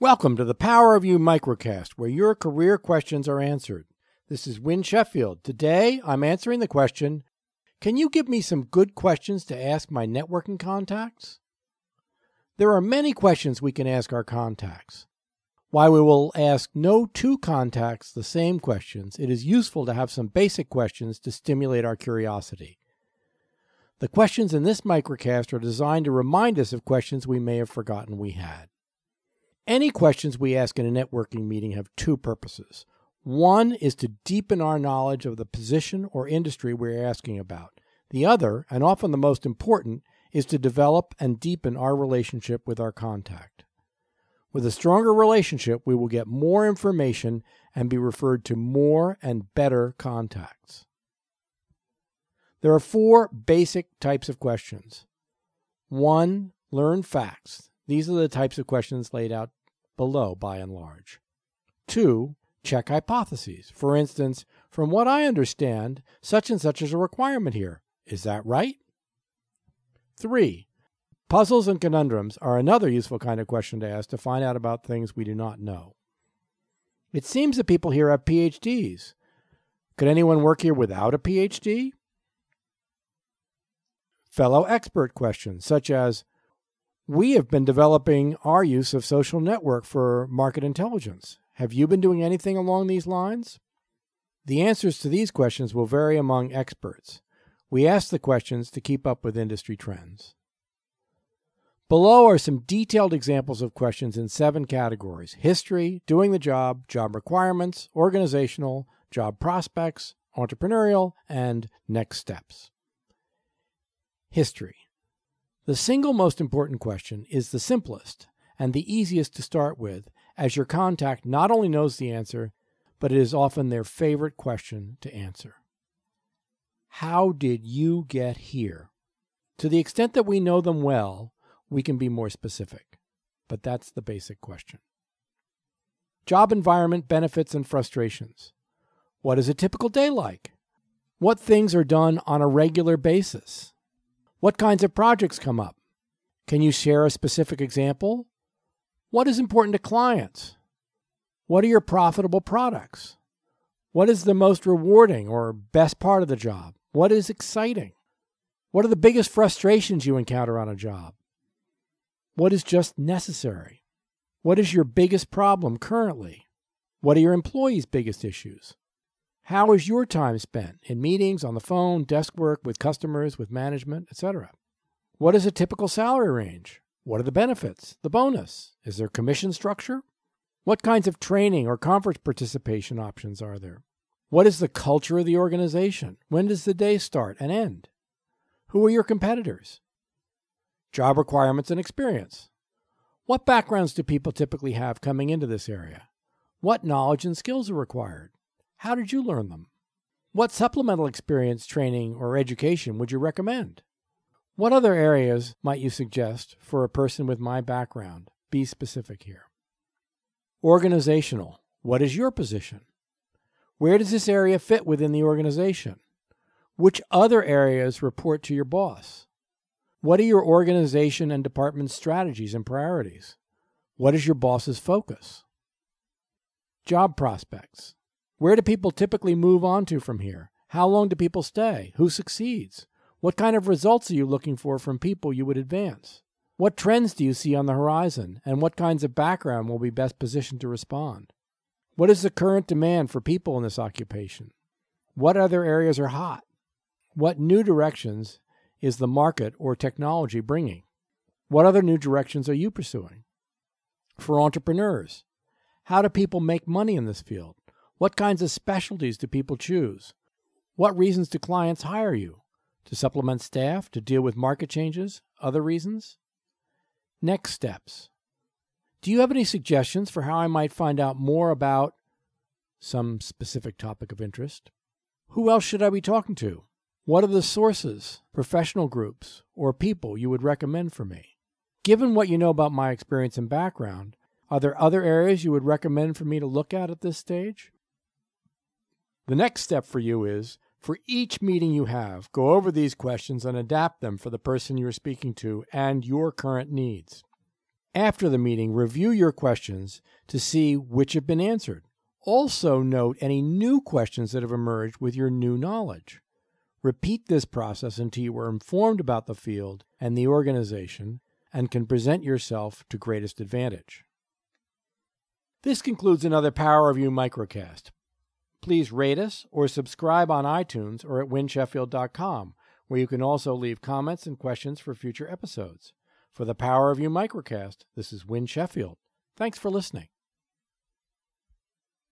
Welcome to the Power of You microcast, where your career questions are answered. This is Win Sheffield. Today, I'm answering the question Can you give me some good questions to ask my networking contacts? There are many questions we can ask our contacts. While we will ask no two contacts the same questions, it is useful to have some basic questions to stimulate our curiosity. The questions in this microcast are designed to remind us of questions we may have forgotten we had. Any questions we ask in a networking meeting have two purposes. One is to deepen our knowledge of the position or industry we're asking about. The other, and often the most important, is to develop and deepen our relationship with our contact. With a stronger relationship, we will get more information and be referred to more and better contacts. There are four basic types of questions. One, learn facts. These are the types of questions laid out below by and large. Two, check hypotheses. For instance, from what I understand, such and such is a requirement here. Is that right? Three, puzzles and conundrums are another useful kind of question to ask to find out about things we do not know. It seems that people here have PhDs. Could anyone work here without a PhD? Fellow expert questions, such as we have been developing our use of social network for market intelligence. Have you been doing anything along these lines? The answers to these questions will vary among experts. We ask the questions to keep up with industry trends. Below are some detailed examples of questions in seven categories history, doing the job, job requirements, organizational, job prospects, entrepreneurial, and next steps. History. The single most important question is the simplest and the easiest to start with, as your contact not only knows the answer, but it is often their favorite question to answer. How did you get here? To the extent that we know them well, we can be more specific, but that's the basic question. Job environment benefits and frustrations. What is a typical day like? What things are done on a regular basis? What kinds of projects come up? Can you share a specific example? What is important to clients? What are your profitable products? What is the most rewarding or best part of the job? What is exciting? What are the biggest frustrations you encounter on a job? What is just necessary? What is your biggest problem currently? What are your employees' biggest issues? How is your time spent in meetings, on the phone, desk work, with customers, with management, etc.? What is a typical salary range? What are the benefits? The bonus? Is there commission structure? What kinds of training or conference participation options are there? What is the culture of the organization? When does the day start and end? Who are your competitors? Job requirements and experience. What backgrounds do people typically have coming into this area? What knowledge and skills are required? How did you learn them? What supplemental experience, training, or education would you recommend? What other areas might you suggest for a person with my background? Be specific here. Organizational. What is your position? Where does this area fit within the organization? Which other areas report to your boss? What are your organization and department strategies and priorities? What is your boss's focus? Job prospects. Where do people typically move on to from here? How long do people stay? Who succeeds? What kind of results are you looking for from people you would advance? What trends do you see on the horizon, and what kinds of background will be best positioned to respond? What is the current demand for people in this occupation? What other areas are hot? What new directions is the market or technology bringing? What other new directions are you pursuing? For entrepreneurs, how do people make money in this field? What kinds of specialties do people choose? What reasons do clients hire you? To supplement staff, to deal with market changes, other reasons? Next steps. Do you have any suggestions for how I might find out more about some specific topic of interest? Who else should I be talking to? What are the sources, professional groups, or people you would recommend for me? Given what you know about my experience and background, are there other areas you would recommend for me to look at at this stage? The next step for you is for each meeting you have, go over these questions and adapt them for the person you're speaking to and your current needs. After the meeting, review your questions to see which have been answered. Also, note any new questions that have emerged with your new knowledge. Repeat this process until you are informed about the field and the organization and can present yourself to greatest advantage. This concludes another Power of You microcast. Please rate us or subscribe on iTunes or at winsheffield.com, where you can also leave comments and questions for future episodes. For the Power of You microcast, this is Win Sheffield. Thanks for listening.